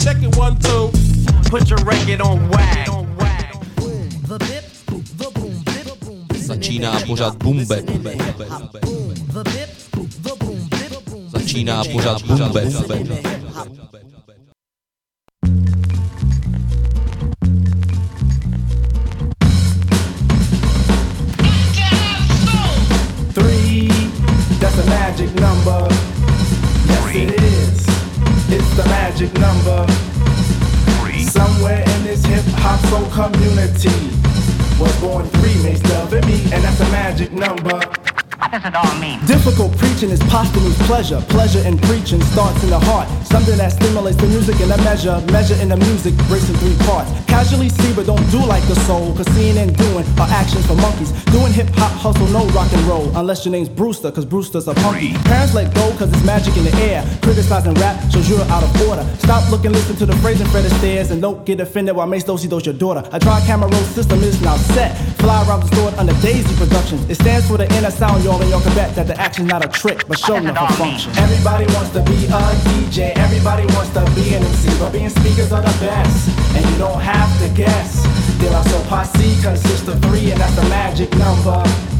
Check it one, two. Put your record on wag. The bop the boom dip the boom Začíná pořád bumbe. The bop the boom dip the boom Začíná pořád bumbe. Three, that's a magic number. Yes, it is. The magic number. Three. Somewhere in this hip hop soul community was born three makes love and me, and that's a magic number. What does it all mean? Difficult preaching is posthumous pleasure. Pleasure in preaching starts in the heart. Something that stimulates the music in a measure. Measure in the music breaks in three parts. Casually see, but don't do like the soul. Cause seeing and doing are actions for monkeys. Doing hip hop hustle, no rock and roll. Unless your name's Brewster, cause Brewster's a punky. Parents let go, cause it's magic in the air. Criticizing rap shows you're out of order. Stop looking, listen to the phrase and Fred Astaire. And don't get offended while Mace Dosey does your daughter. A tri camera roll system is now set. Fly around the store under Daisy Productions. It stands for the inner sound, y'all, and y'all can bet that the action's not a trick, but show enough a function. Everybody wants to be a DJ, everybody wants to be an MC, but being speakers are the best, and you don't have to guess. De La Soul Posse consists of three, and that's the magic number.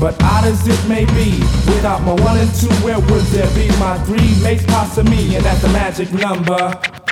But odd as it may be, without my one and two, where would there be my three mates possibly me? And that's the magic number.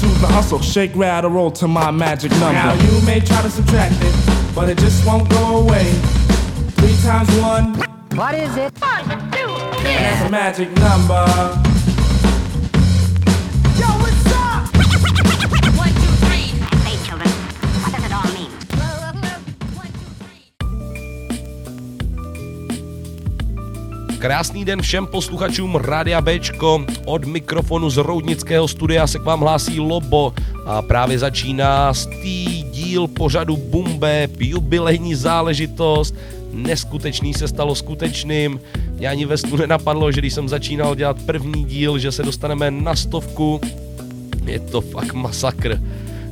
do the hustle. Shake, rattle, roll to my magic number. Now you may try to subtract it, but it just won't go away. Three times one, What is it? One, two, three. that's a magic number. Krásný den všem posluchačům Rádia Bčko. Od mikrofonu z Roudnického studia se k vám hlásí Lobo a právě začíná stý díl pořadu Bumbeb, jubilejní záležitost. Neskutečný se stalo skutečným. Mě ani ve snu nenapadlo, že když jsem začínal dělat první díl, že se dostaneme na stovku. Je to fakt masakr.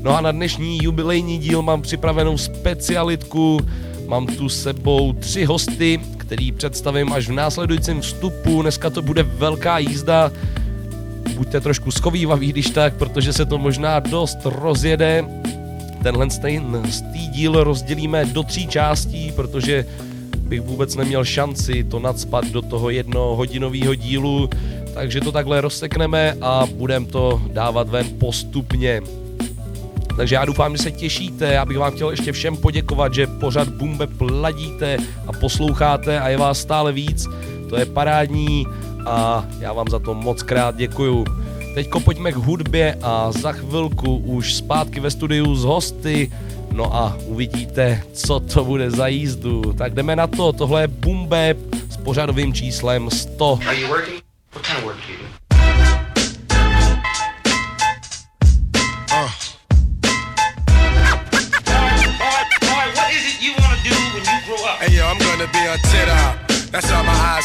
No a na dnešní jubilejní díl mám připravenou specialitku. Mám tu sebou tři hosty, který představím až v následujícím vstupu. Dneska to bude velká jízda. Buďte trošku schovývaví, když tak, protože se to možná dost rozjede. Tenhle ten díl rozdělíme do tří částí, protože bych vůbec neměl šanci to nadspat do toho jednohodinového dílu, takže to takhle rozsekneme a budeme to dávat ven postupně. Takže já doufám, že se těšíte, já bych vám chtěl ještě všem poděkovat, že pořád Bumbe pladíte a posloucháte a je vás stále víc, to je parádní a já vám za to moc krát děkuju. Teďko pojďme k hudbě a za chvilku už zpátky ve studiu s hosty, no a uvidíte, co to bude za jízdu. Tak jdeme na to, tohle je Bumbe s pořadovým číslem 100. Are you working? What kind of work do you do?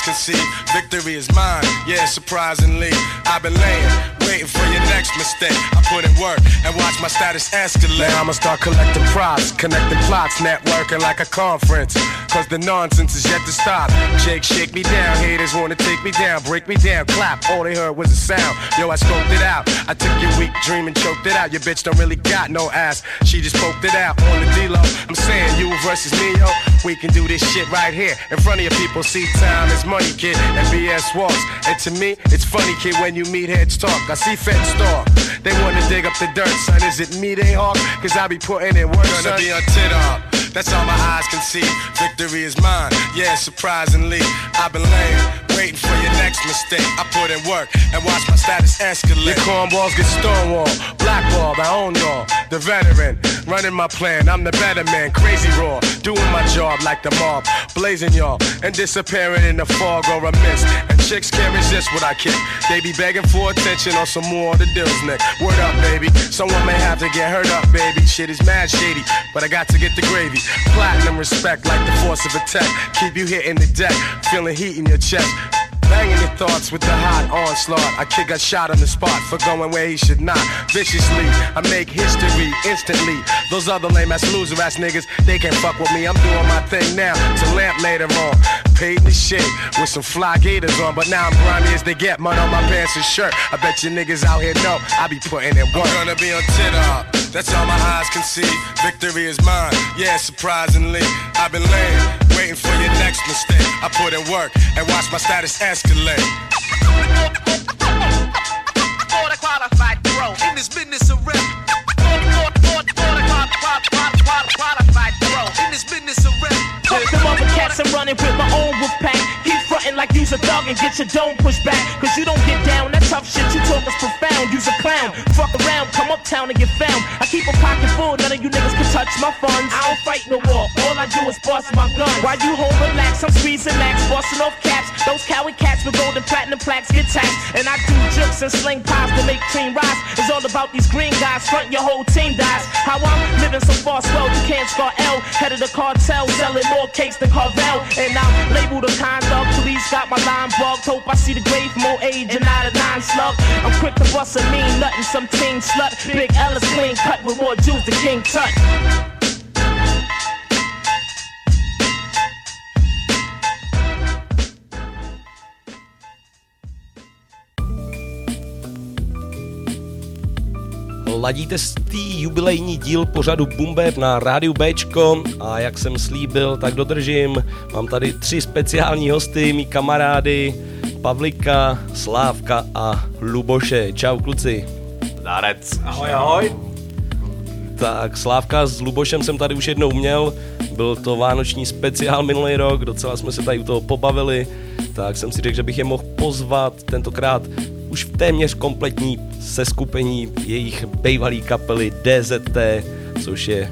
Can see. Victory is mine, yeah, surprisingly. I've been laying, waiting for your next mistake. I put in work and watch my status escalate. Now I'ma start collecting props, connecting plots, networking like a conference. Cause the nonsense is yet to stop. Jake, shake me down. Haters wanna take me down, break me down, clap. All they heard was a sound. Yo, I scoped it out. I took your weak dream and choked it out. Your bitch don't really got no ass. She just poked it out on the D-Lo. I'm saying you versus me, yo. We can do this shit right here in front of your people. See, time is money, kid, and BS walks. And to me, it's funny, kid, when you meet heads talk. I see feds talk. They wanna dig up the dirt, son. Is it me they hawk? Cause I be putting in work, Gonna son. be on tit up. That's all my eyes can see. Victory is mine. Yeah, surprisingly, I've been laying, waiting for your next mistake. I put in work and watch my status escalate. Your cornballs get stonewalled, blackballed. I own y'all, the veteran, running my plan. I'm the better man, crazy raw, doing my job like the mob, blazing y'all and disappearing in the fog or a mist. And chicks can't resist what I kick. They be begging for attention on some more of the deals, Nick. Word up, baby. Someone may have to get hurt up, baby. Shit is mad shady, but I got to get the gravy. Platinum respect like the force of attack. Keep you hitting the deck, feeling heat in your chest. Banging your thoughts with the hot onslaught. I kick a shot on the spot for going where he should not. Viciously, I make history instantly. Those other lame ass loser ass niggas, they can't fuck with me. I'm doing my thing now to lamp later on. Paid the shit with some fly gators on, but now I'm grimy as they get. Mud on my pants and shirt. I bet you niggas out here know I be putting in work. I'm gonna be on titter. That's all my eyes can see. Victory is mine. Yeah, surprisingly, I've been laying, waiting for your next mistake. I put in work and watch my status escalate. Border qualified pro in this business of rap. Border qualified pro in this business of rap. Fuck them other cats, I'm running with my own wolf pack. Keep frontin' like you's a dog and get your dome pushed back. Cause you don't get down, that tough shit you talk is profound. You's a clown. Fuck around, come uptown and get found. I keep a pocket full, none of you niggas can touch my funds. I don't fight no war, all I do is bust my gun. While you home relax, I'm squeezing max, busting off caps. Those coward cats with golden platinum plaques get taxed. And I do jokes and sling pies to make cream rise. It's all about these green guys, front your whole team dies. How I'm living so far swell, you can't scar L. Head of the cartel, selling more cakes than Carvel. And I'm labeled a kind of police, got my line bugged. Hope I see the grave old age and not nine slug. I'm quick to bust a mean nut and some teen slut. Big L is clean cut with more juice than King Tut. Ladíte tý jubilejní díl pořadu Bumbeb na rádiu Bčko a jak jsem slíbil, tak dodržím. Mám tady tři speciální hosty, mý kamarády Pavlika, Slávka a Luboše. Čau kluci. Dárec. Ahoj, ahoj. Tak Slávka s Lubošem jsem tady už jednou měl, byl to vánoční speciál minulý rok, docela jsme se tady u toho pobavili, tak jsem si řekl, že bych je mohl pozvat tentokrát už v téměř kompletní seskupení jejich bývalý kapely DZT, což je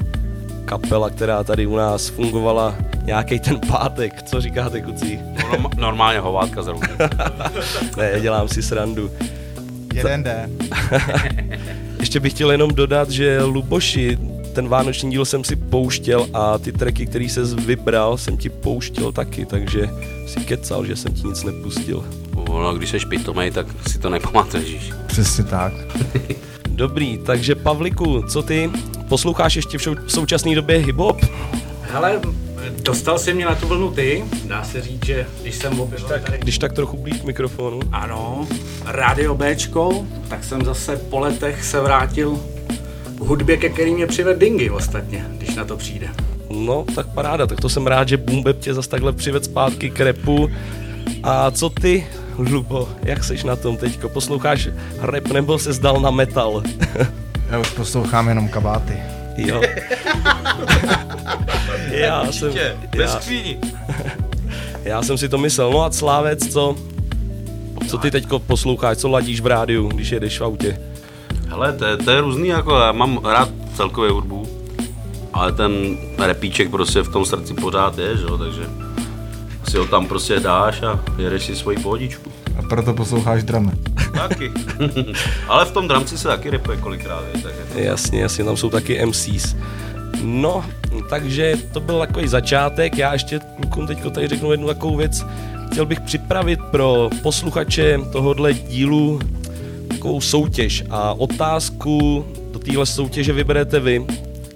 kapela, která tady u nás fungovala nějaký ten pátek. Co říkáte, kuci? Norm- normálně hovádka zrovna. ne, dělám si srandu. Jeden den. Ještě bych chtěl jenom dodat, že Luboši, ten vánoční díl jsem si pouštěl a ty tracky, který se vybral, jsem ti pouštěl taky, takže si kecal, že jsem ti nic nepustil. No, když jsi pitomej, tak si to nepamatuješ. Přesně tak. Dobrý, takže Pavliku, co ty? Posloucháš ještě v současné době hip-hop? Hele, dostal jsi mě na tu vlnu ty, dá se říct, že když jsem objevil tady, Když tak trochu blíž k mikrofonu. ano, rádio Bčko, tak jsem zase po letech se vrátil k hudbě, ke který mě přived Dingy ostatně, když na to přijde. No, tak paráda, tak to jsem rád, že Bumbeb tě zase takhle přived zpátky k repu. A co ty, Lubo, jak seš na tom teďko? Posloucháš rap nebo se zdal na metal? Já už poslouchám jenom kabáty. Jo. já jsem, Bez já, skříní. já jsem si to myslel. No a Slávec, co? Co ty teďko posloucháš, co ladíš v rádiu, když jedeš v autě? Hele, to, je- to je různý, jako já mám rád celkově hudbu, ale ten repíček prostě v tom srdci pořád je, že jo, takže si ho tam prostě dáš a jedeš si svoji pohodičku. A proto posloucháš dramy. Taky. ale v tom dramci se taky repuje kolikrát, je, takže to... Jasně, jasně, tam jsou taky MCs. No, takže to byl takový začátek. Já ještě teď tady řeknu jednu takovou věc. Chtěl bych připravit pro posluchače tohohle dílu takovou soutěž a otázku do téhle soutěže vyberete vy.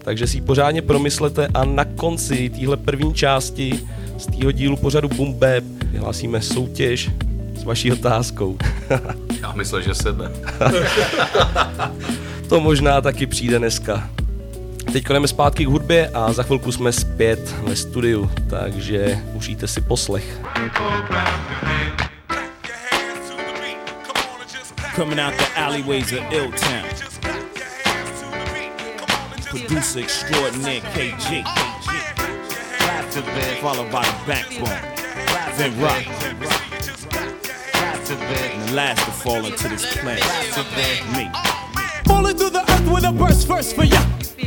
Takže si ji pořádně promyslete a na konci téhle první části z tého dílu pořadu Bumbeb vyhlásíme soutěž s vaší otázkou. Já myslel, že sebe. To možná taky přijde dneska. Teď jdeme zpátky k hudbě a za chvilku jsme zpět ve studiu, takže užijte si poslech. Coming out the alleyways of Ill Town. Producer extraordinaire KG. followed by the backbone, then rock. Last to fall into this planet, me. Falling through the earth with a burst first for ya.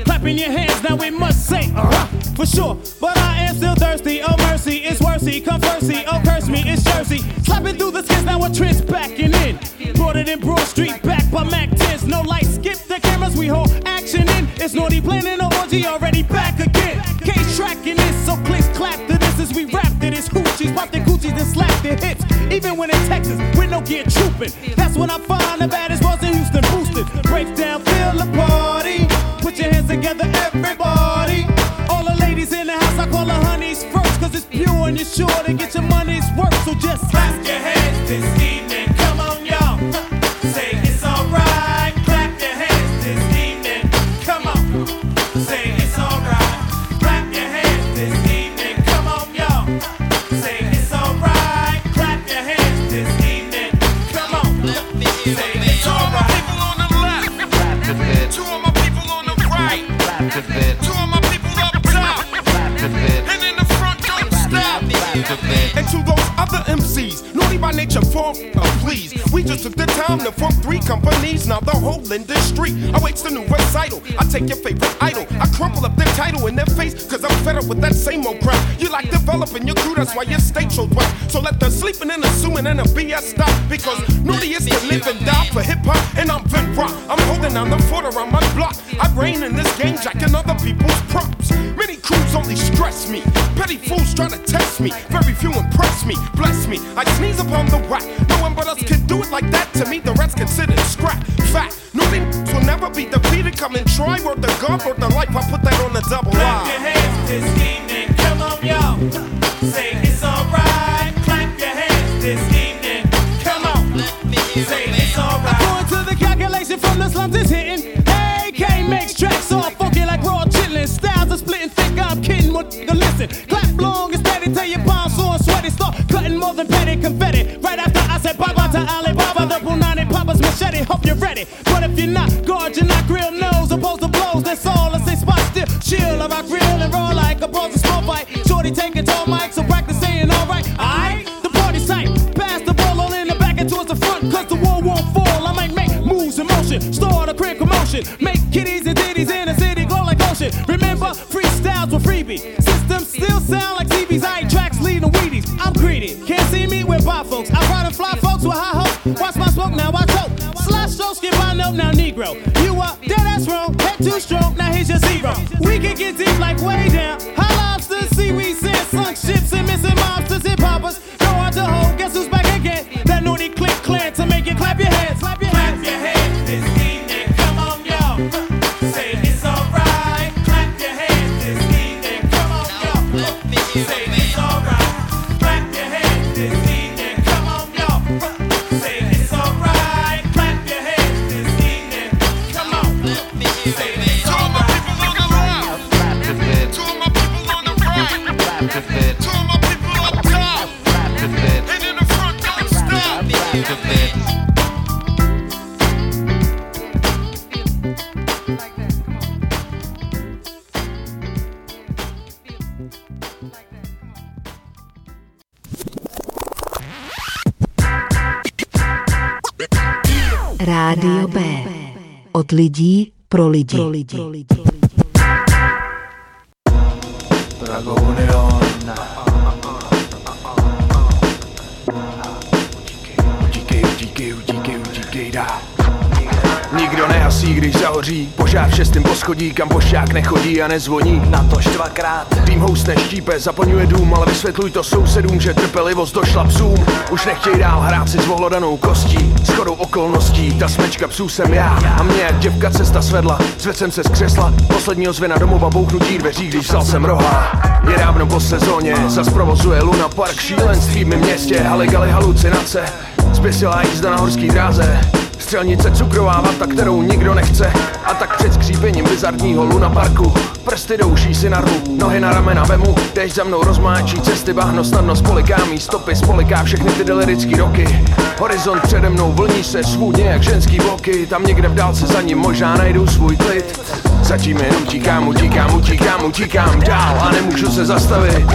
Clapping your hands, now we must say, uh for sure. But I am still thirsty. Oh mercy, it's worthy. Come firstly, oh curse me, it's Jersey. Slapping through the skins, now a trend's backing in. Brought it in Broad Street, back by Mac 10s. No light, skip the cameras, we hold action in. It's naughty planning an orgy, already back again. Case tracking this, so clicks clap to this as we rap to this. Hoochies, and slap their hips. Even when in Texas, with no gear trooping. That's when I find the baddest ones in Houston boosted. Break down, feel the party. Put your hands together, everybody. All the ladies in the house, I call the honeys first. Cause it's pure and you're sure to get your money's worth. So just slap your hands this evening. Took the time to form three companies. Now the whole industry awaits the new recital. I take your favorite idol, I crumple up their title in their face, cause I'm fed up with that same old crap. You like developing your crew, that's why your state so wet. So let the sleeping and assuming and the BS stop. Because naughty is to live and die for hip hop, and I'm Vin Rock. I'm holding down the fort around my block. I reign in this game, jacking other people's props. Only stress me. Petty fools trying to test me. Very few impress me. Bless me. I sneeze upon the whack. No one but us can do it like that. To me, the rest considered scrap. Fat. Naughty will never be defeated. Come and try. Word the God, word the life. I put that on the double line. More than petty confetti. Right after I said bye bye to Alibaba, the Punani Papa's machete. Hope you're ready. But if you're not, guard your not grill nose opposed to blows. That's all. I say spot still. Chill. I rock real and roll like a ball's a small fight. Shorty taking tall mic, so practice saying alright. Alright, the party's tight. Pass the ball all in the back and towards the front, cause the wall won't fall. I might make moves in motion, start a quick commotion. Make kitties folks. I ride and fly folks with high hopes. Watch my smoke, now I choke. Slash stroke, skip I know now Negro. You up, dead ass wrong. Head too strong, now here's your zero. We can get deep like way down. High Od lidí pro lidi. Pro lidi. Drago Union Utíkej, utíkej, utíkej, utíkej dál Nehasí, když zahoří. Požár v šestém poschodí, kam pošťák nechodí a nezvoní. Na to dvakrát Tým housne štípe, zaplňuje dům Ale vysvětluj to sousedům, že trpělivost došla psům. Už nechtěj dál hrát si s ohlodanou kostí. S chodou okolností, ta smečka psů jsem já. A mě jak děvka cesta svedla Zvedl jsem se z křesla Posledního zvena domova bouchnutí dveří, když vzal jsem roha Je dávno po sezóně, zas provozuje Luna Park. Šílenství v mém městě, haligali halucinace. Zběsilá jízda na horský dráze Střelnice cukrová vata, kterou nikdo nechce. A tak před skřípením bizarního Luna Parku Prsty douší si narvu, nohy na ramena vemu. Dešť za mnou rozmáčí cesty, bahno snadno spoliká mý stopy Spoliká všechny ty delirický roky. Horizont přede mnou vlní se svůdně jak ženský bloky. Tam někde v dálce za ním možná najdu svůj klid. Zatím jen utíkám, utíkám, utíkám, utíkám dál a nemůžu se zastavit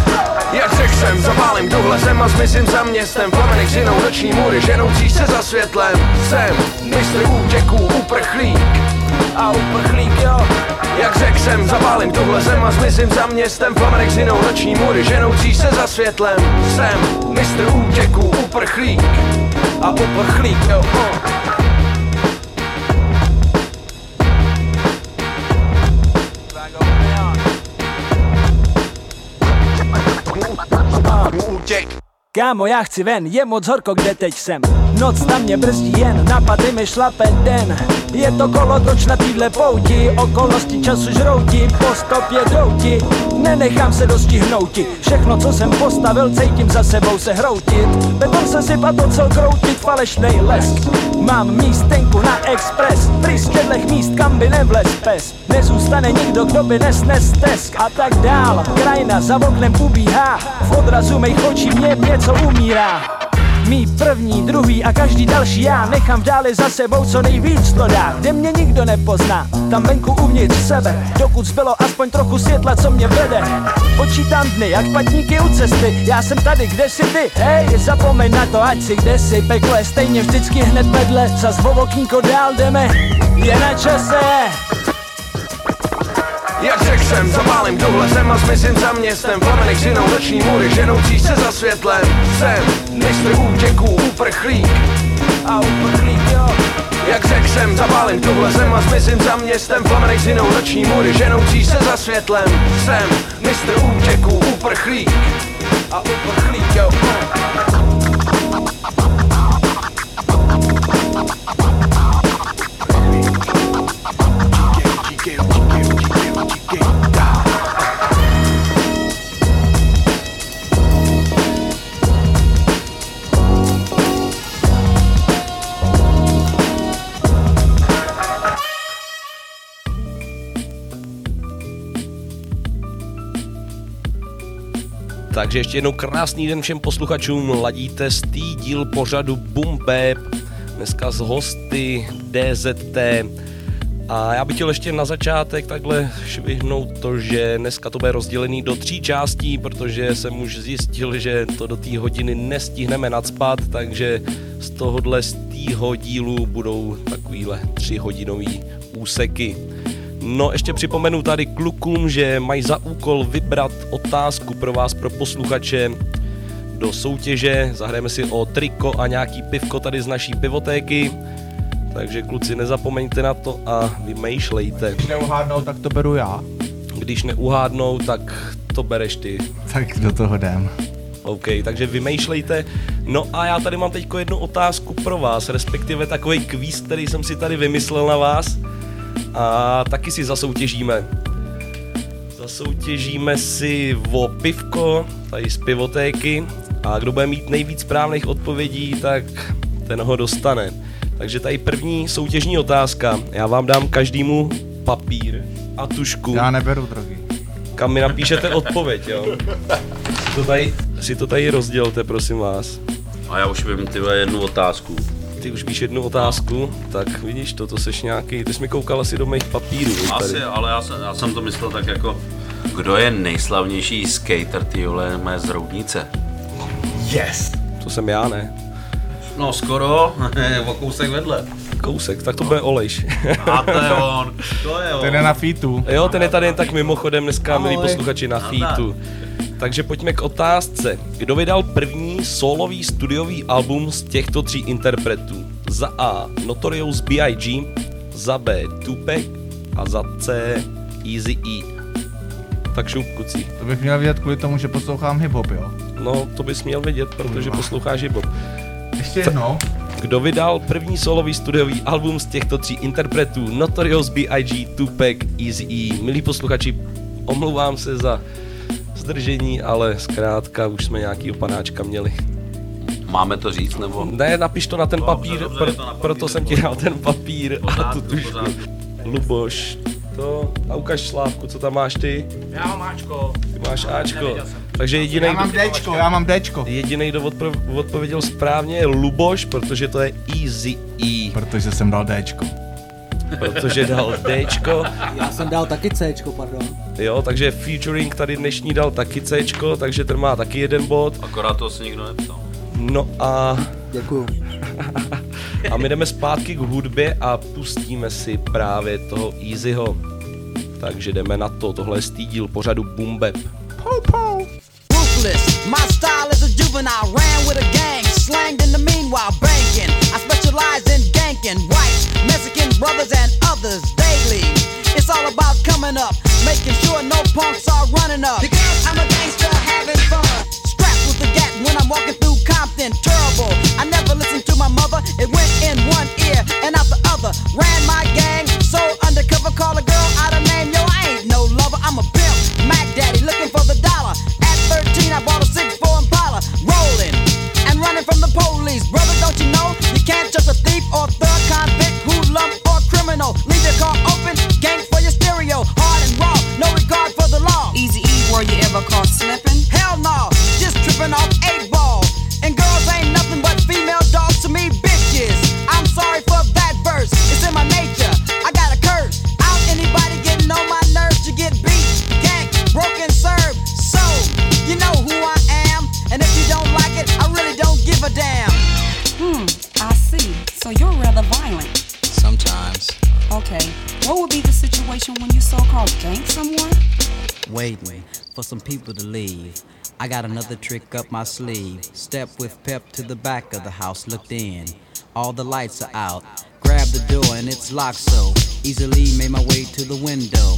jak řekl jsem, zapálím tuhle zem a zmizím za městem. Plamenek žinou noční můry, ženoucí se za světlem. Jsem mistr útěků, uprchlík. A uprchlík jo. Jak řekl jsem, zapálím tuhle zem a zmizím za městem. Plamenek žinou noční můry, ženoucí se za světlem. Jsem mistr útěků, uprchlík. A uprchlík jo. oh. Kámo, já chci ven, je moc horko, kde teď jsem Noc tam mě brzdí jen, napady mi šlape den. Je to kolotoč na týhle pouti, okolnosti času žrouti, po stopě douti Nenechám se dostihnouti, všechno co jsem postavil, cítím za sebou se hroutit. Beton se sypat, ocel kroutit, falešnej les. Mám místenku na express, prý z míst, kam by nevlez pes. Nezůstane nikdo, kdo by nesnes tesk. A tak dál Krajina za oknem ubíhá, v odrazu mých očí mě něco umírá Mý první, druhý a každý další já Nechám v dále za sebou co nejvíc to dá Kde mě nikdo nepozná, tam venku uvnitř sebe. Dokud zbylo aspoň trochu světla, co mě vede. Počítám dny, jak patníky u cesty Já jsem tady, kde jsi ty, hej, zapomeň na to, ať si kde si Peklo je stejně vždycky hned vedle Zas vo okýnko dál jdeme, je na čase jak řekl jsem, zapálím tuhle zem a zmizím za městem Plamenek žinou noční můry, ženoucí se za světlem Jsem mistr útěků, uprchlík a uprchlík jo. Jak řekl jsem, zapálím tuhle zem a zmizím za městem Plamenek žinou noční můry, ženoucí se za světlem. Jsem mistr útěků, uprchlík a uprchlík Takže ještě jednou krásný den všem posluchačům. Ladíte z tý díl pořadu Bumbeb. Dneska s hosty DZT. A já bych chtěl ještě na začátek takhle švihnout to, že dneska to bude rozdělený do tří částí, protože jsem už zjistil, že to do té hodiny nestihneme nadspat, takže z tohohle z týho dílu budou takovýhle tři hodinový úseky. No, ještě připomenu tady klukům, že mají za úkol vybrat otázku pro vás, pro posluchače do soutěže. Zahrajeme si o triko a nějaký pivko tady z naší pivotéky. Takže kluci, nezapomeňte na to a vymýšlejte. Když neuhádnou, tak to beru já. Když neuhádnou, tak to bereš ty. Tak do toho jdem. OK, takže vymýšlejte. No a já tady mám teď jednu otázku pro vás, respektive takový kvíz, který jsem si tady vymyslel na vás a taky si zasoutěžíme. Zasoutěžíme si o pivko, tady z pivotéky a kdo bude mít nejvíc správných odpovědí, tak ten ho dostane. Takže tady první soutěžní otázka. Já vám dám každému papír a tušku. Já neberu drogy. Kam mi napíšete odpověď, jo? Si to tady, si to tady rozdělte, prosím vás. A já už vím, ty vole, jednu otázku. Ty už víš jednu otázku, tak vidíš to, to seš nějaký, ty jsi mi koukal asi do mých papírů. Asi, tady. ale já jsem, já jsem to myslel tak jako, kdo je nejslavnější skater, ty vole, mé z Roudnice? Yes! To jsem já, ne? No skoro, o kousek vedle. Kousek, tak to bude Olejš. A to je on, to je on. Ten je na featu. Jo, ten je tady jen tak mimochodem dneska, Ahoj. milí posluchači, na featu. Takže pojďme k otázce. Kdo vydal první solový studiový album z těchto tří interpretů? Za A. Notorious B.I.G. Za B. Tupac a za C. Easy E. Tak šup, kucí. To bych měl vědět kvůli tomu, že poslouchám hip-hop, jo? No, to bys měl vědět, protože Kurva. posloucháš hip Ještě jednou. Kdo vydal první solový studiový album z těchto tří interpretů? Notorious B.I.G., Tupac, Easy E. Milí posluchači, omlouvám se za zdržení, ale zkrátka už jsme nějaký panáčka měli. Máme to říct, nebo? Ne, napiš to na ten Dobře, papír, dobře, pro, je to na papír, proto jsem ti dal ten papír a Pořádku, tu tušku. pořádku. Luboš, to a ukaž Slávku, co tam máš ty? Já mám Ačko. Ty máš Ačko. Nevěděl jsem. Takže jediný, Já mám Dčko, já mám Dčko. Jediný, kdo odpo- odpověděl správně je Luboš, protože to je Easy E. Protože jsem dal Dčko. Protože dal Dčko. Já jsem dal taky Cčko, pardon. Jo, takže featuring tady dnešní dal taky Cčko, takže ten má taky jeden bod. Akorát to si nikdo nepsal. No a... Děkuju. A my jdeme zpátky k hudbě a pustíme si právě toho Easyho. Takže jdeme na to, tohle je díl pořadu Boom Bap. ruthless. My style is a juvenile, ran with a gang, slanged in the meanwhile, banking. I specialize in ganking white Mexican brothers and others daily. It's all about coming up, making sure no punks are running up. Because I'm a gangster having fun. Strapped with the gat when I'm walking through Compton, terrible. I never listened to my mother, it went in one ear and out the other. Ran my gang, so undercover, call a E, you ever caught slipping? Hell no, just tripping off Waiting for some people to leave. I got another trick up my sleeve. Step with pep to the back of the house, looked in. All the lights are out. Grab the door and it's locked so easily made my way to the window.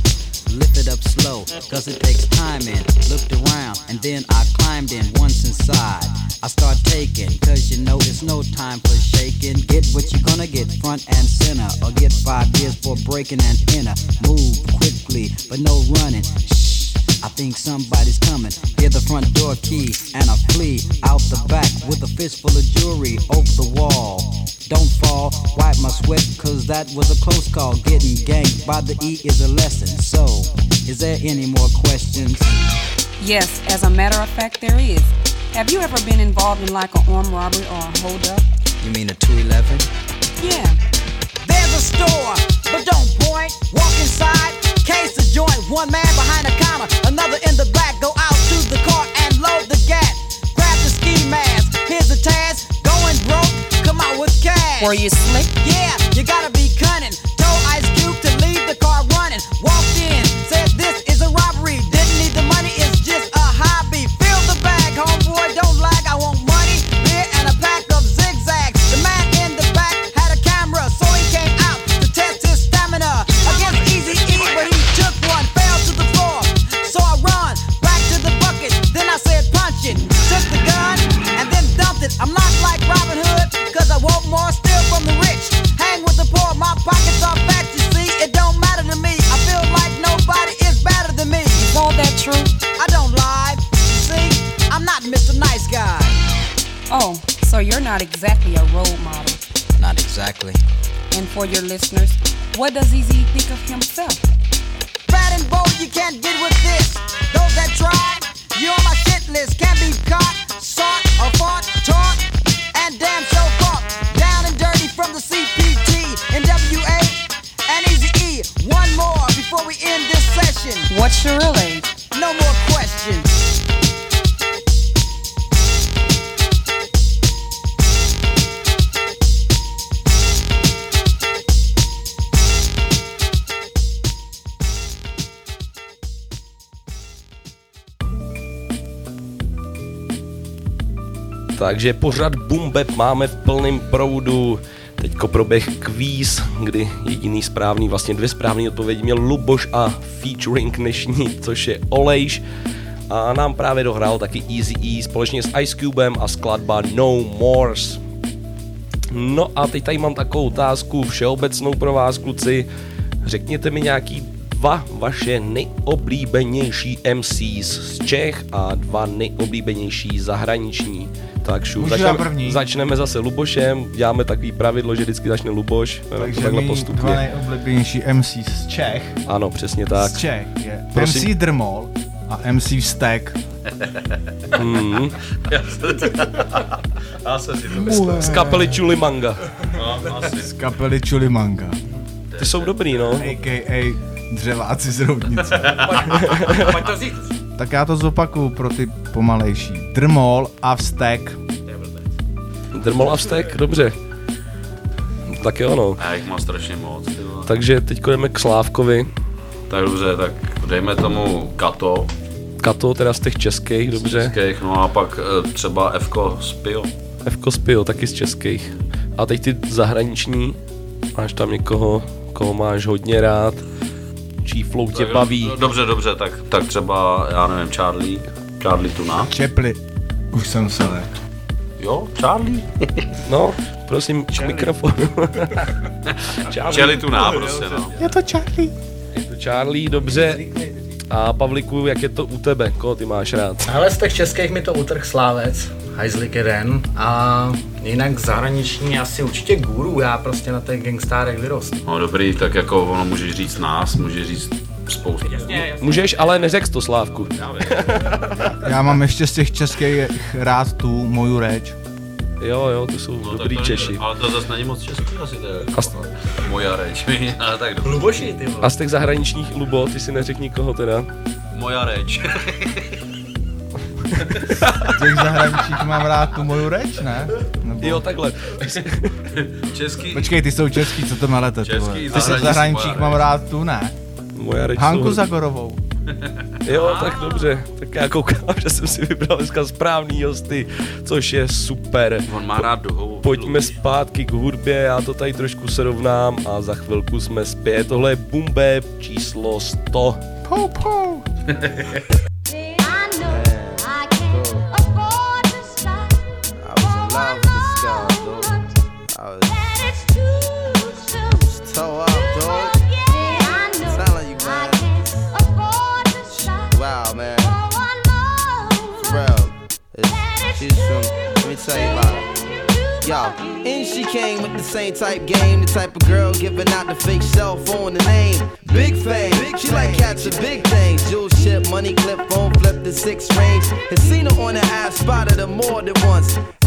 Lift it up slow, cause it takes time in. Looked around and then I climbed in once inside. I start taking, cause you know it's no time for shaking. Get what you're gonna get front and center, or get five years for breaking and enter. Move quickly, but no running. Shh, I think somebody's coming. Hear the front door key, and I flee out the back with a fistful of jewelry over the wall. Don't fall, wipe my sweat, cause that was a close call. Getting ganked by the E is a lesson. So, is there any more questions? Yes, as a matter of fact, there is. Have you ever been involved in like an armed robbery or a holdup? You mean a 211? Yeah. There's a store, but don't point. Walk inside, case the joint. One man behind a counter, another in the back. Go out to the car and load the gat. Grab the ski mask. Here's the task. Going broke, come out with cash. Were you slick? Yeah, you gotta be cunning. Tow Ice Cube to leave the car running. Walked in, said this is a robbery. More, steal from the rich. Hang with the poor, my pockets are fat, you see. It don't matter to me. I feel like nobody is better than me. Is all that true? I don't lie. You see, I'm not Mr. Nice Guy. Oh, so you're not exactly a role model. Not exactly. And for your listeners, what does Easy think of himself? Fat and bold, you can't get with this. Those that try, you on my shit list. Can't be caught, sought, or fought, taught, and damn from the CPT, NWA, and Easy E. One more before we end this session. What's your? No more questions. Takže pořad Bumbeb máme v plném proudu. Teďko proběh kvíz, kdy jediný správný, vlastně dvě správné odpovědi měl Luboš a featuring dnešní, což je Olejš. A nám právě dohrál taky Easy E společně s Ice Cubem a skladba No Mores. No a teď tady mám takovou otázku všeobecnou pro vás, kluci. Řekněte mi nějaký dva vaše nejoblíbenější MCs z Čech a dva nejoblíbenější zahraniční. Tak šu, Můžu já začneme, první? začneme zase Lubošem, děláme takový pravidlo, že vždycky začne Luboš, to Takže takhle mý dva postupně. nejoblíbenější MC z Čech, Ano, přesně tak. z Čech je Prosím. MC Drmol a MC Vztek. Mm. Já jsem si to myslel. Z kapely Chulimanga. No, asi. Z kapely Chulimanga. ty jsou dobrý, no. A.k.a. dřeváci z roudnice. Pojď to říct. Tak já to zopakuju pro ty pomalejší. Drmol a vztek. Drmol a vztek, dobře. Tak jo, no. A já jich mám strašně moc. Ty vole. Takže teď jdeme k Slávkovi. Tak dobře, tak dejme tomu Kato. Kato, teda z těch českých, dobře. Českých, no a pak eh, třeba Fko Spio. Fko Spio, taky z českých. A teď ty zahraniční. Máš tam někoho, koho máš hodně rád. Čí flow tě baví. no, Dobře, dobře, tak, tak třeba, já nevím, Charlie. Charlie Tuna. Čepli. Už jsem se ne. Jo, Charlie. No, prosím, k mikrofonu. Charlie Tuna, prostě, no. Je to Charlie. Je to Charlie, dobře. A Pavliku, jak je to u tebe? Koho ty máš rád? Ale z těch českých mi to utrh Slávec, Heislik jeden a jinak zahraniční asi určitě guru, já prostě na těch gangstárech vyrost. No dobrý, tak jako ono můžeš říct nás, můžeš říct spoustu. Můžeš, ale neřek to Slávku. Já mám ještě z těch českých rád tu moju reč. Jo, jo, to jsou No, dobrý to Češi. Ale to zase není moc český asi to je. A z- Moja reč. ale tak dobře. Luboši, ty A z těch zahraničních Lubo, ty si neřek nikoho teda. Moja reč. Těch zahraničních mám rád tu moju reč, ne? Nebo... Jo, takhle. Český. Počkej, ty jsou český, co to vole. Český, Ty z zahraniční zahraničních moja mám rád tu, ne? Moja reč Hanku jsou- Zagorovou. Jo, tak dobře. Tak já koukám, že jsem si vybral dneska správný hosty, což je super. On má rád duhovou. Pojďme zpátky k hudbě, já to tady trošku srovnám a za chvilku jsme zpět. Tohle je Bumbe číslo 100. Pou, pou. Tell you about. Yo, and she came with the same type game, the type of girl giving out the fake cell phone, the name. Big fame, she like catching big things. Jewel ship, money clip, phone flip the six range. Has seen her on the ass, spotted her more than once.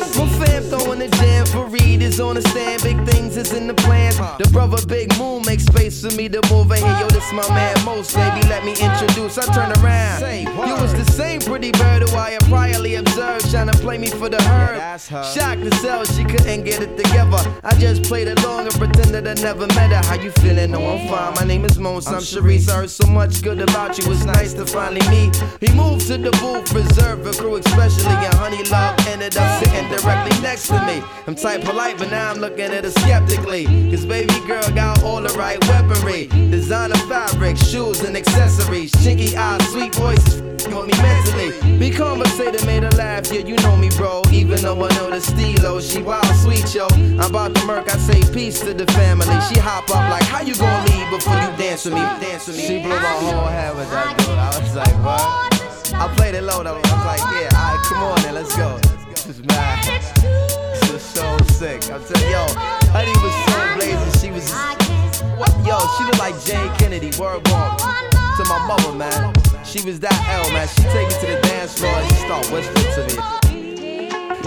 My fam throwing the jam for Reed is on the stand. Big things is in the plans. The brother Big Moon makes space for me to move in here. Yo, this my man Most, baby. Let me introduce. I turn around. You was the same pretty bird who I had priorly observed, trying to play me for the herd. Shocked to sell, she couldn't get it together. I just played along and pretended I never met her. How you feeling? No, I'm fine. My name is Mons. I'm Sharice. I heard so much good about you. It's nice to finally meet. He moved to the booth, reserved for crew, especially. And Honey Love ended up sitting directly next to me. I'm tight polite, but now I'm looking at her skeptically. Cause baby girl got all the right weaponry. Designer fabric, shoes and accessories. Chinky eyes, sweet voices with me mentally. Be conversating, made her laugh. Yeah, you know me, bro. Even though I know the stilo, she wild sweet, yo. I'm about to murk, I say peace to the family. She hop up like, how you gonna leave before you dance with me? Dance with me. She blew my whole head with that dude. I was like, what? I played it low though. I was like, yeah, alright, come on then, let's go. This is mad. This is so sick. I'm telling yo, Honey was so blazing. She was, what? Yo, she looked like Jane Kennedy. Word walk to my mother, man. She was that L, man. She take me to the dance floor and she start whispering to me.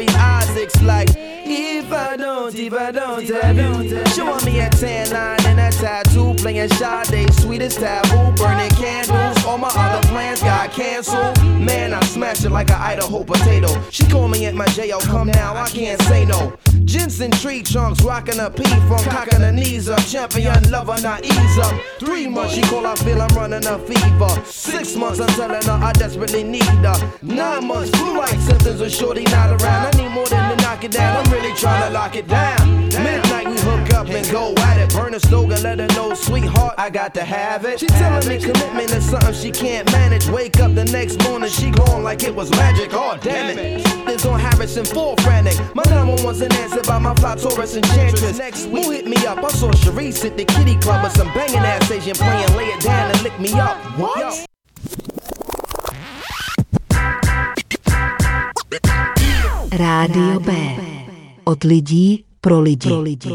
Isaacs like. If I don't, if I don't have you. She want me a tan line and a tattoo. Playing Sade, sweetest taboo. Burning candles. All my other plans got canceled. Man, I smash it like an Idaho potato. She call me at my J.O. Come now, I can't say no. Jensen tree trunks, rocking a P from cocking her knees up. Champion lover, not ease up. Three months, she call, I feel I'm running a fever. Six months, I'm telling her I desperately need her. Nine months, flu like symptoms of shorty not around. I need more than to knock it down. I'm really trying to lock it down. Midnight, we hook up and go at it. Burn a slogan, let her know, sweetheart, I got to have it. She telling me commitment is something she can't manage. Wake up the next morning, she gone like it was magic. Oh, damn it. This on Harrison, full frantic. My number one's an answer by my fly Taurus enchantress. Next week, who hit me up? I saw Sharice at the kitty club with some banging ass Asian playing, lay it down and lick me up. What? Rádio B. Od lidí pro lidi. Pro lidi.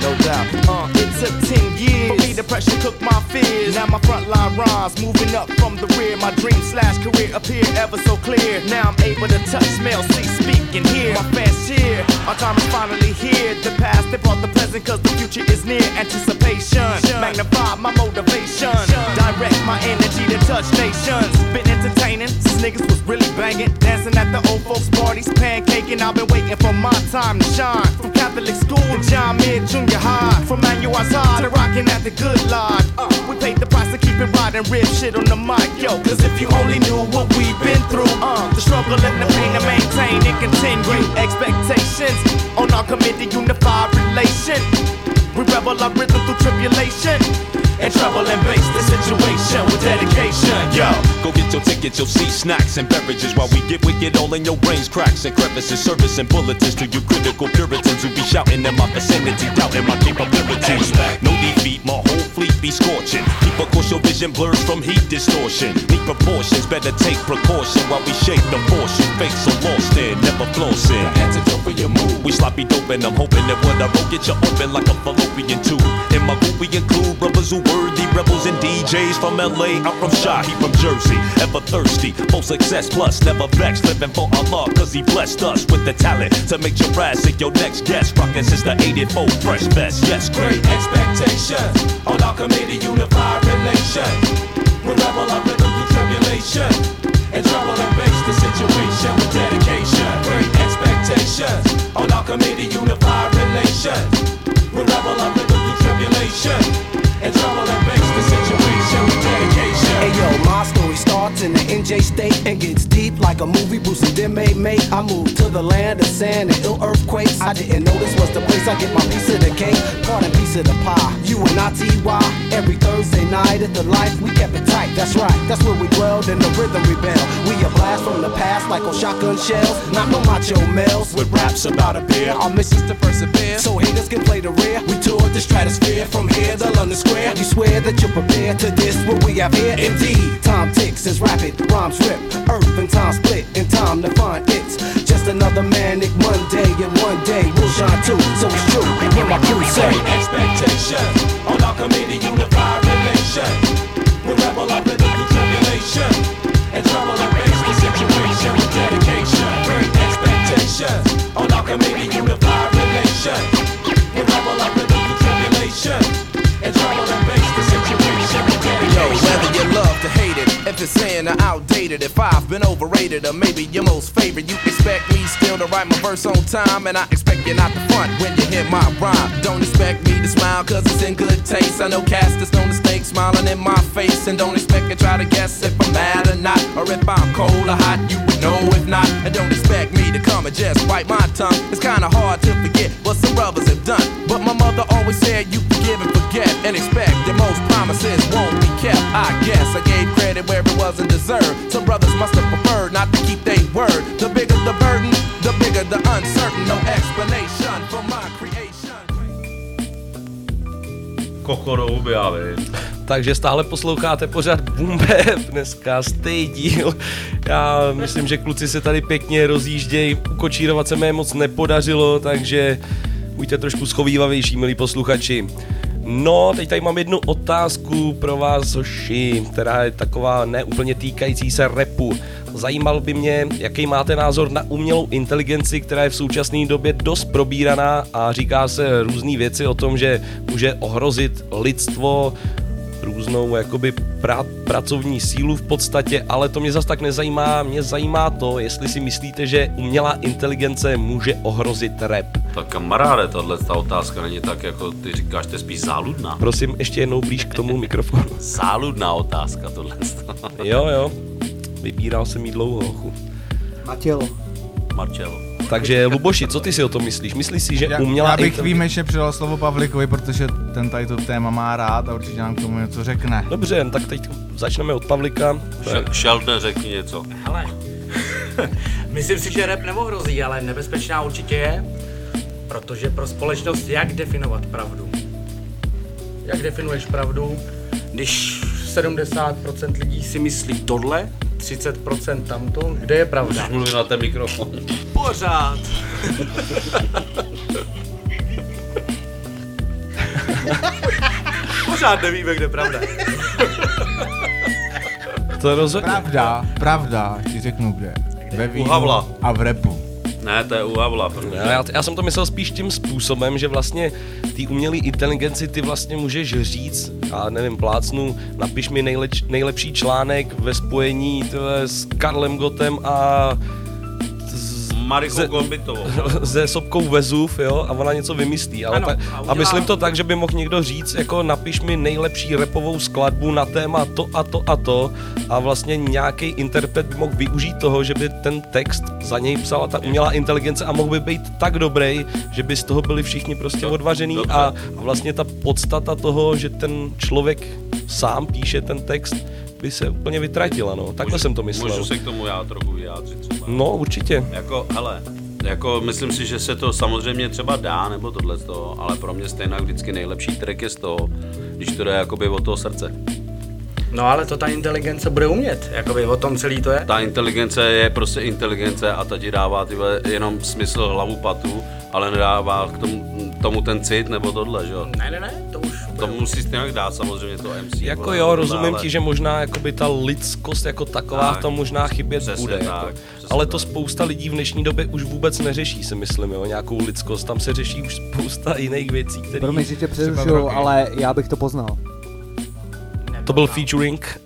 No doubt. Uh, it took 10 years for me to pressure my fears. Now my frontline rhymes moving up from the rear. My dream slash career appear ever so clear. Now I'm able to touch, smell, see, speak, and hear. My fans cheer. Time is finally here. The past, they brought the present, cause the future is near. Anticipation. Magnify my motivation. Direct my energy to touch nations. Been entertaining since niggas was really banging. Dancing at the old folks' parties, pancaking. I've been waiting for my time to shine. From Catholic school to John Mid Junior High. From Manual High to rocking at the good lodge. Uh, we paid the price keep riding, rip shit on the mic, yo. Cause if you only knew what we've been through, uh, the struggle and the pain to maintain and continue. Expectations on our committed unified relation. We rebel our rhythm through tribulation. And trouble and base the situation with dedication, yo. Go get your tickets, you'll see snacks and beverages while we get wicked all in your brains, cracks and crevices, service and bulletins to you critical puritans who be shouting in my vicinity, doubting my capabilities. No defeat, my whole fleet be scorching. Keep of course your vision blurs from heat distortion. Need proportions, better take precaution while we shake the portion. Face so lost in, never flossing. Antidote for your move. We sloppy dope and I'm hoping that what I wrote get you open like a fallopian tube. In my group we include brothers who worthy rebels and DJs from LA. I'm from Shy, he from Jersey. Ever thirsty for success plus never vexed. Living for Allah cause he blessed us with the talent to make Jurassic your next guest. Rockin' since the 84 fresh vest. Yes, great expectations Alchemy to unify relation. we rebel our rhythm through tribulation and trouble and face the situation with dedication, great expectations. On alchemy to unify relation. we rebel our rhythm through tribulation and trouble and face the situation in the NJ state and gets deep like a movie Bruce and them made mate. I moved to the land of sand and ill earthquakes. I didn't know this was the place I get my piece of the cake, part and piece of the pie. You and I TY every Thursday night at the life we kept it tight. That's right, that's where we dwelled in the rhythm we rebel. We a blast the past like on shotgun shells, not no macho males with raps about a beer. Our mission's to persevere, so haters can play the rear. We toured the stratosphere from here to London Square. You swear that you're prepared to this what we have here? Indeed, time ticks as rapid rhymes rip. Earth and time split in time to find it's just another manic Monday, and one day we'll shine too. So it's true. And when my crew say expectations on our committee, unified relation. We rebel our rhythm through tribulation. And trouble and constellations. On oh, Archimedes, unify relation. We level up and through the tribulation. And trouble and face the situation. Yo, whether it's saying outdated, if I've been overrated or maybe your most favorite, you expect me still to write my verse on time, and I expect you not to front when you hear my rhyme. Don't expect me to smile cause it's in good taste. I know casters don't mistake smiling in my face, and don't expect to try to guess if I'm mad or not, or if I'm cold or hot, you would know if not. And don't expect me to come and just bite my tongue. It's kinda hard to forget what some brothers have done, but my mother always said you forgive and forget, and expect that most promises won't be kept. I guess I gave credit where it wasn't deserved. Some brothers must have preferred not to keep their word. The bigger the burden, the bigger the uncertain. No explanation for my creation. Kokoro objavy. Takže stále posloucháte pořád Bap, dneska stej díl. Já myslím, že kluci se tady pěkně rozjíždějí, ukočírovat se mi moc nepodařilo, takže buďte trošku schovývavější, milí posluchači. No, teď tady mám jednu otázku pro vás, hoši, která je taková neúplně týkající se repu. Zajímal by mě, jaký máte názor na umělou inteligenci, která je v současné době dost probíraná a říká se různé věci o tom, že může ohrozit lidstvo, různou jakoby pra, pracovní sílu v podstatě, ale to mě zas tak nezajímá. Mě zajímá to, jestli si myslíte, že umělá inteligence může ohrozit rap. Tak kamaráde, tahle ta otázka není tak, jako ty říkáš, to je spíš záludná. Prosím, ještě jednou blíž k tomu mikrofonu. Záludná otázka tohle. Jo, jo. Vybíral jsem jí dlouho, hochu. Matělo. Marcello. Takže Luboši, co ty si o tom myslíš? Myslíš si, že Já, umělá já bych inteligence... výjimečně předal slovo Pavlikovi, protože ten tady to téma má rád a určitě nám k tomu něco řekne. Dobře, tak teď začneme od Pavlika. Sheldon, řekni něco. Ale myslím si, že rap neohrozí, ale nebezpečná určitě je, protože pro společnost jak definovat pravdu? Jak definuješ pravdu, když 70% lidí si myslí tohle, 30% tamto, kde je pravda? Můžeš mluvit na ten mikrofon. Pořád. Pořád nevíme, kde je pravda. To rozhodně. Pravda, pravda, ti řeknu kde. Ve vínu a v repu. Ne, to je u Havla. protože- Já, já, jsem to myslel spíš tím způsobem, že vlastně ty umělé inteligenci ty vlastně můžeš říct, a nevím, plácnu, napiš mi nejleč, nejlepší článek ve spojení tyhle, s Karlem Gotem a Marikou Gombitovou. se sopkou Vezuv, jo, a ona něco vymyslí. Ale Ano, tak, a a, udělá- myslím to tak, že by mohl někdo říct, jako napiš mi nejlepší repovou skladbu na téma to a to a to a vlastně nějaký interpret by mohl využít toho, že by ten text za něj psala ta umělá inteligence a mohl by být tak dobrý, že by z toho byli všichni prostě odvařený dobře. a vlastně ta podstata toho, že ten člověk sám píše ten text, by se úplně vytratila, no. Takhle jsem to myslel. Můžu se k tomu já trochu vyjádřit. No, určitě. Jako, hele, jako myslím si, že se to samozřejmě třeba dá, nebo tohle z toho, ale pro mě stejně vždycky nejlepší track je z toho, když to jde jakoby od toho srdce. No ale to ta inteligence bude umět, jakoby o tom celý to je. Ta inteligence je prostě inteligence a ta ti dává tyhle jenom smysl hlavu patu, ale nedává k tomu, tomu ten cit nebo tohle, že jo. Ne, ne, ne, to už To musí stejně dát samozřejmě to MC. Jako vole, jo, rozumím ale- ti, že možná jakoby ta lidskost jako taková Tak, v tom možná chybět přesně bude. tak, jako. přesně Ale to spousta lidí v dnešní době už vůbec neřeší, si myslím, jo, nějakou lidskost. Tam se řeší už spousta jiných věcí, které... Promiň, že tě přerušuju, ale já bych to poznal. To byl featuring.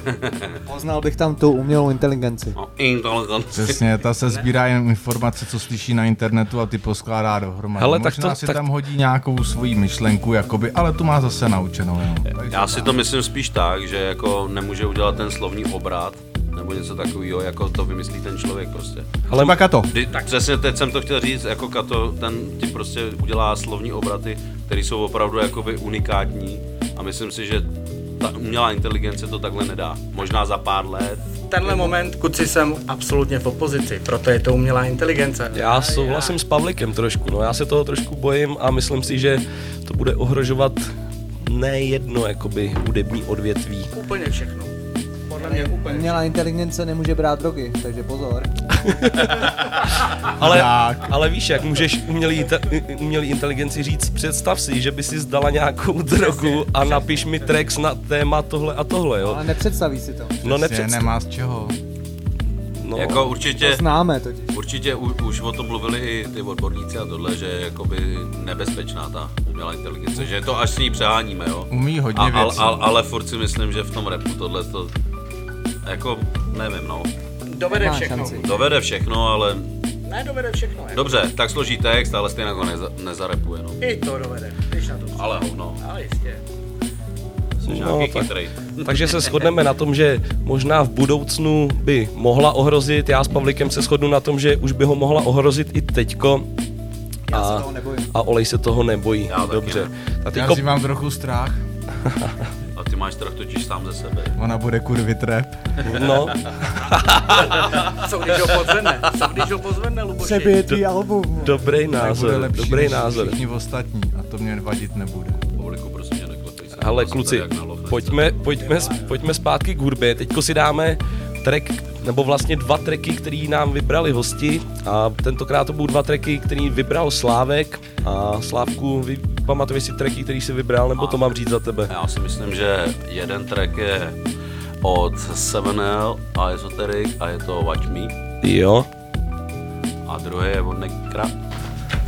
Poznal bych tam tu umělou inteligenci. No, inteligence. Přesně, ta se sbírá jen informace, co slyší na internetu a ty poskládá dohromady. Hele, tak Možná to- si tak- tam hodí nějakou svoji myšlenku, jakoby, ale tu má zase naučenou jenom. Takže Já si to myslím spíš tak, že jako nemůže udělat ten slovní obrat, nebo něco takového, jako to vymyslí ten člověk prostě. Ale Kato. Kdy, tak přesně teď jsem to chtěl říct, jako Kato, ten ti prostě udělá slovní obraty, které jsou opravdu jakoby unikátní a myslím si, že ta umělá inteligence to takhle nedá. Možná za pár let. V tenhle moment, kuci, jsem absolutně v opozici, proto je to umělá inteligence. Já souhlasím s Pavlikem trošku, no já se toho trošku bojím a myslím si, že to bude ohrožovat nejedno jakoby hudební odvětví. Úplně všechno. Podle mě úplně Umělá inteligence nemůže brát drogy, takže pozor. Ale, ale víš, jak můžeš umělý, umělý inteligenci říct, představ si, že by si zdala nějakou drogu a napiš mi tracks na téma tohle a tohle, jo? Ale nepředstaví si to. No Přesně, nepředstav. nemá z čeho. No, Jako určitě, To známe totiž. určitě u, už o tom mluvili i ty odborníci a tohle, že je jakoby nebezpečná ta umělá inteligence, že to až s ní přeháníme, jo. Umí hodně a, al, věcí. al, ale furt si myslím, že v tom repu tohle to, jako, nevím, no. Dovede všechno. šanci. Dovede všechno, ale Ne, dovede všechno. Jako. dobře, tak složí text, ale stejně ho neza, nezarepuje, no. I to dovede, když na to přijde. Ale hovno, Ale jistě. jsi No, tak-. Takže se shodneme na tom, že možná v budoucnu by mohla ohrozit. Já s Pavlikem se shodnu na tom, že už by ho mohla ohrozit i teďko. Já se A, toho nebojím. a Olej se toho nebojí. Já taky Dobře. ne. Já teďko, si mám trochu strach. Máš strach totiž sám ze sebe. Ona bude kurvit rap. no, Co když ho pozvedne? Co když ho pozvedne, Luboši? Přebětý album. dobrý názor, lepší dobrý názor. všichni ostatní a to mě vadit nebude. Povliku, prosím tě, neklepej Jsem kluci, pojďme, pojďme, pojďme zpátky k hudbě. Teďko si dáme track, nebo vlastně dva tracky, který nám vybrali hosti. A tentokrát to budou dva tracky, který vybral Slávek. A Slávku, vy, pamatuješ si tracky, který jsi vybral, nebo to mám říct za tebe? Já si myslím, že jeden track je od 7L a Esoteric a je to Watch Me. Jo. A druhý je od Nekra.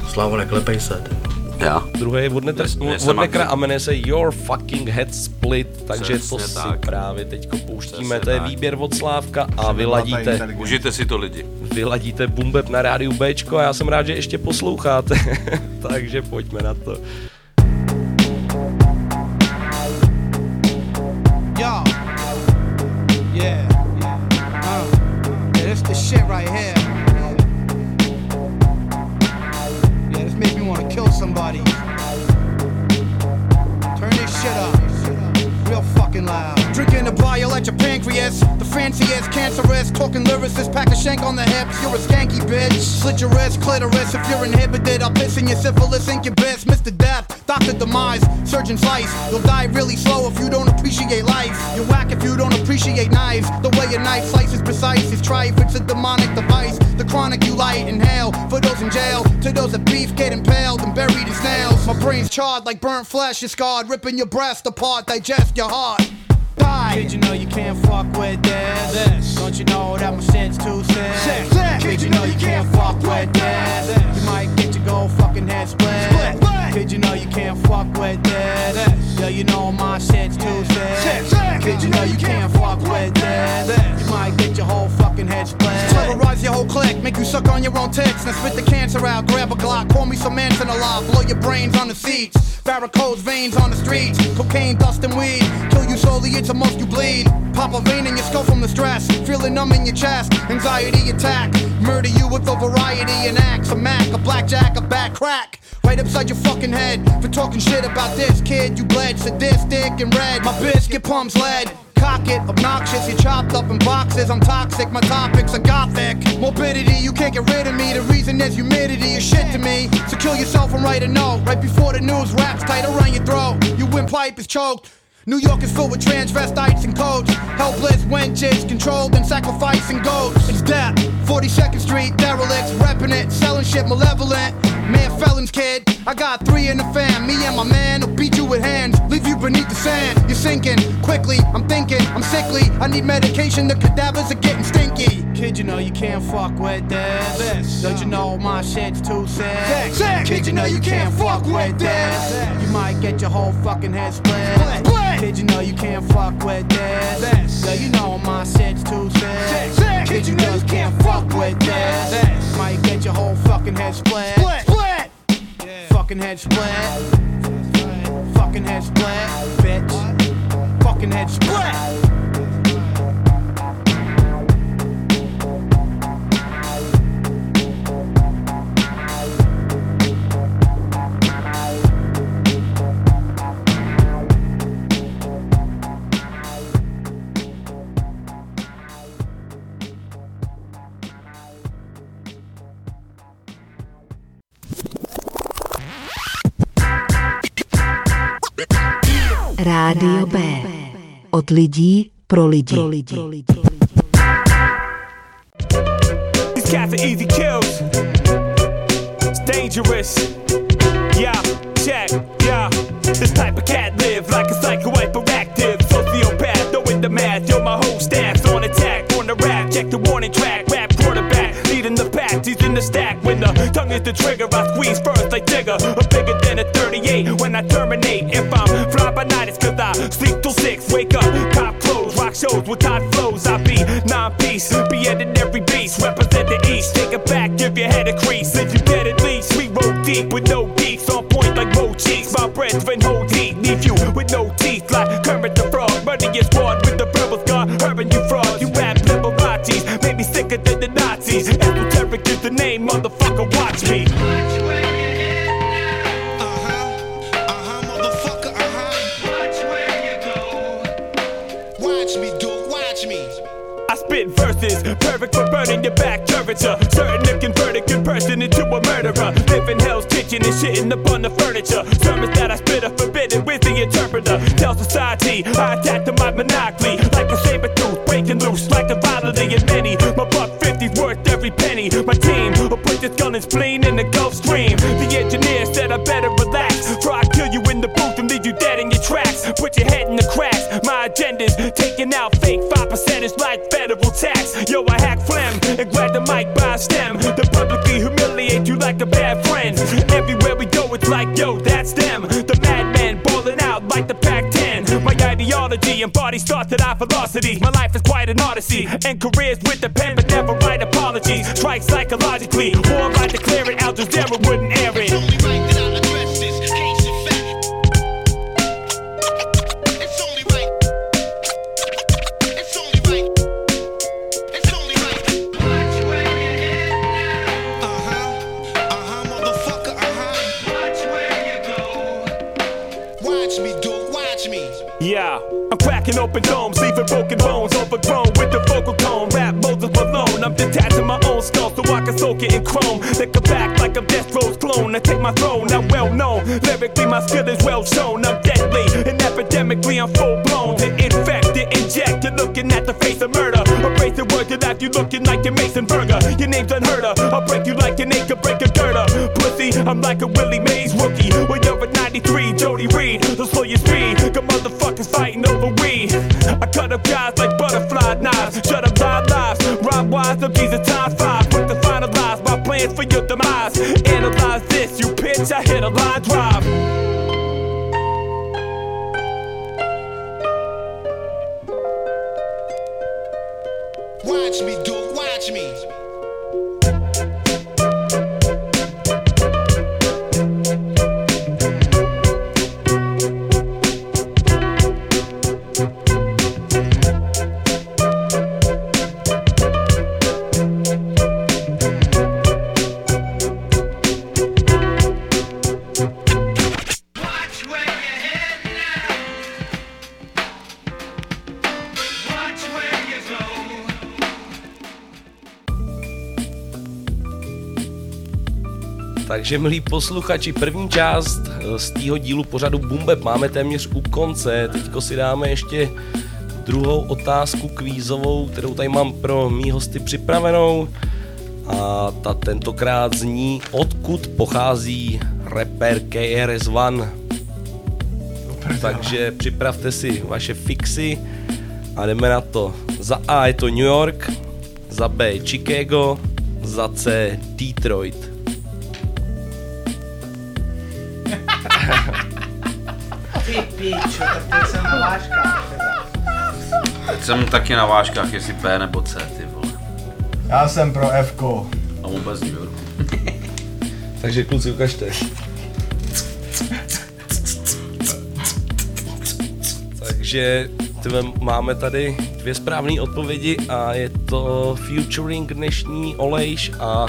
Slavo, neklepej se. Já. Druhý je od, Mě- Netr- od Nekra a jmenuje se Your Fucking Head Split, takže Přesně to si tak. právě teďko pouštíme, Přesně to je tak. výběr od Slávka a vyladíte, Užijte si to lidi. vyladíte Bumbeb na rádiu Bčko a já jsem rád, že ještě posloucháte, takže pojďme na to. Shit up. Real fucking loud. Drinking a bile at your pancreas. The fanciest, cancerous. Talking lyricist, pack a shank on the hips. You're a skanky bitch. Slit your wrist, clitoris. If you're inhibited, I'll piss in your syphilis incubus. Mr. Death, Dr. Demise, Surgeon Slice. You'll die really slow if you don't appreciate life. You're whack if you don't appreciate knives. The way a knife slices precise is trife. It's a demonic device. The chronic you light, inhale. For those in jail, to those that beef get impaled and buried in snails. My brain's charred like burnt flesh is scarred, ripping your breast apart, digest your heart. Kid, you know you can't fuck with this. this. Don't you know that my shit's too sick? Kid, you know you can't fuck with this. You might get your gold fucking head split. Kid, you know you can't fuck with this. Yeah, you know my shit's too sick. Kid, you know you can't fuck with this. You might get your whole fucking head split. Terrorize your whole clique, make you suck on your own tits. Now spit the cancer out, grab a Glock, call me some Manson alive, blow your brains on the seats. Varicose veins on the streets, cocaine, dust, and weed. Kill you slowly, it's the most you bleed. Pop a vein in your skull from the stress. Feeling numb in your chest, anxiety attack. Murder you with a variety and axe. A Mac, a blackjack, a back crack. Right upside your fucking head for talking shit about this kid. You bled sadistic and red. My biscuit pumps lead. Cock it, obnoxious, you chopped up in boxes. I'm toxic, my topics are gothic. Morbidity, you can't get rid of me. The reason is humidity, is shit to me. So kill yourself and write a note. Right before the news wraps tight around your throat. Your windpipe is choked. New York is filled with transvestites and codes. Helpless wenches, controlled and sacrificing goats. It's death. 42nd Street, derelicts, repping it, selling shit malevolent. Man, felons, kid. I got three in the fam. Me and my man will beat you with hands, leave you beneath the sand. You're sinking quickly. I'm thinking, I'm sickly. I need medication. The cadavers are getting stinky. Kid, you know you can't fuck with this. Don't you know my shit's too sick? Kid, you know you can't fuck with this. You might get your whole fucking head split. Kid, you know you can't fuck with this. Yo, you know my shit's too sick. Kid, you know you can't fuck with this. Might get your whole fucking head split. split. Split. Fucking head split. Fucking head split, bitch. Fucking head split. Rádio B. Od lidí pro lidi. Pro lidi. These cats are easy kills. It's dangerous. Yeah, check, yeah. This type of cat live like a psycho hyperactive sociopath. Knowing the math, yo, my whole staff's on attack. On the rap, check the warning track. Rap quarterback, leading the pack. He's in the stack. When the tongue is the trigger, I squeeze first like Digger. I'm bigger than a 38 when I terminate. If I'm it's cause I sleep till 6. Wake up, cop clothes, rock shows with hot flows. I be nine piece, be in every beast. Represent the east, take it back, give your head a crease. If you get at least, we roll deep with no your back curvature. Certain to convert a good person into a murderer. Living Hell's Kitchen and shitting up on the furniture. Sermons that I spit are forbidden with the interpreter. Tell society I attack to my monopoly. Like a saber tooth, breaking loose like a violently and many. My buck 50's worth every penny. My team will put this gun and spleen in the Gulf Stream. The engineer said I better relax. For I kill you in the booth and leave you dead in your tracks. put your head in the cracks. My agenda's taking out fake 5% is a stem. To publicly humiliate you like a bad friend. Everywhere we go, it's like, yo, that's them. The madman balling out like the Pac 10. My ideology embodies thoughts that I velocity. My life is quite an odyssey. And careers with the pen, but never write apologies. Strike psychologically. Chrome. Come back like I'm Death Row's clone. I take my throne, I'm well known. Lyrically, my skill is well shown. I'm deadly and epidemically, I'm full blown. To infect, to inject, you're looking at the face of murder. Erase the word to that you looking like your Mason Burger. Your name's unheard of. I'll break you like an acre, break a girder. Pussy, I'm like a Willie Mays rookie. When you're at 93, Jody Reed, so slow your speed. Got motherfuckers fighting over weed. I cut up guys like butterfly knives. Shut up live lives. Rob wise up these are times Watch me, dude, watch me. Takže milí posluchači, první část eh, z tého dílu pořadu Bumbeb máme téměř u konce. Teďko si dáme ještě druhou otázku kvízovou, kterou tady mám pro mý hosty připravenou. A ta tentokrát zní, odkud pochází rapper KRS-One. Takže připravte si vaše fixy a jdeme na to. Za A je to New York, za B Chicago, za C Detroit. Vážkách. Teď jsem taky na vážkách, jestli P nebo C, ty vole. Já jsem pro Fko. A vůbec New Yorku. Takže kluci, ukažte. Takže tyhle, máme tady dvě správné odpovědi a je to featuring dnešní Olejš a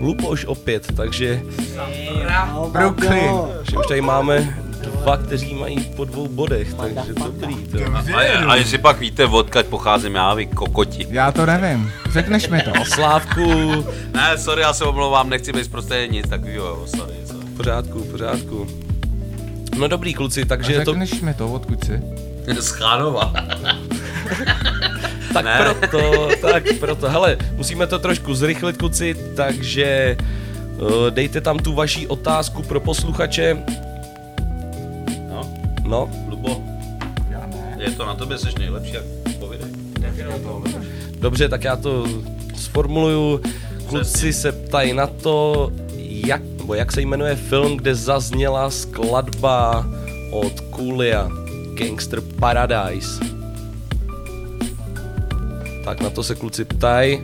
Lupoš opět, takže Brooklyn. že už tady máme dva, kteří mají po dvou bodech, takže dobrý. To. A, a, a jestli pak víte, odkud pocházím já, vy kokoti. Já to nevím. Řekneš mi to. Slávku. Ne, sorry, já se omlouvám, nechci být prostě nic takového, sorry, sorry. V pořádku, v pořádku. No dobrý kluci, takže A je to... řekneš mi to, odkud jsi? Z Chánova. Tak Ne. proto, tak proto. Hele, musíme to trošku zrychlit, kluci, takže uh, dejte tam tu vaši otázku pro posluchače. No, Lubo. Je to na tobě, jsi nejlepší, jak povídej. dobře, tak já to sformuluju. Kluci se ptají na to, jak, nebo jak se jmenuje film, kde zazněla skladba od Coolia, Gangster Paradise. Tak na to se kluci ptají.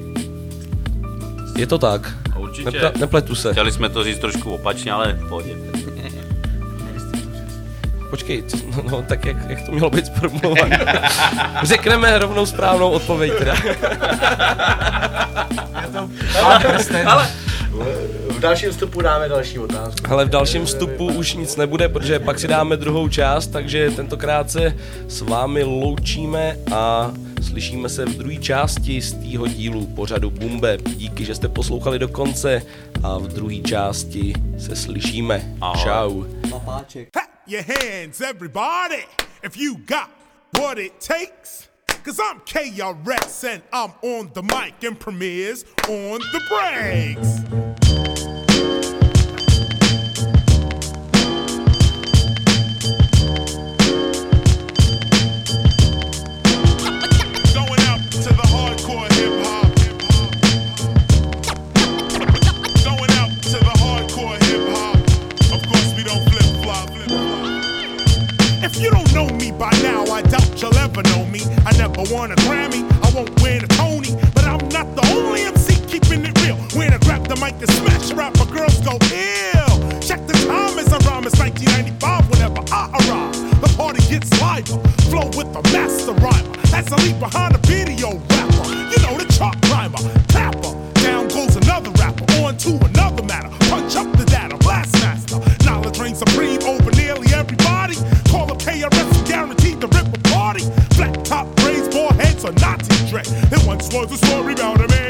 Je to tak? Určitě. Nepla- nepletu se. Chtěli jsme to říct trošku opačně, ale v pohodě. Počkej, co, no, no, tak jak, jak to mělo být sformulované? Řekneme rovnou správnou odpověď teda. Ale v dalším vstupu dáme další otázku. Ale v dalším vstupu už nic nebude, protože pak si dáme druhou část, takže tentokrát se s vámi loučíme a slyšíme se v druhé části z tého dílu pořadu Bumbe. Díky, že jste poslouchali do konce a v druhé části se slyšíme. Čau. Clap your hands, everybody, if you got what it takes. Cause I'm KRS and I'm on the mic and premieres on the breaks. Was a story about a man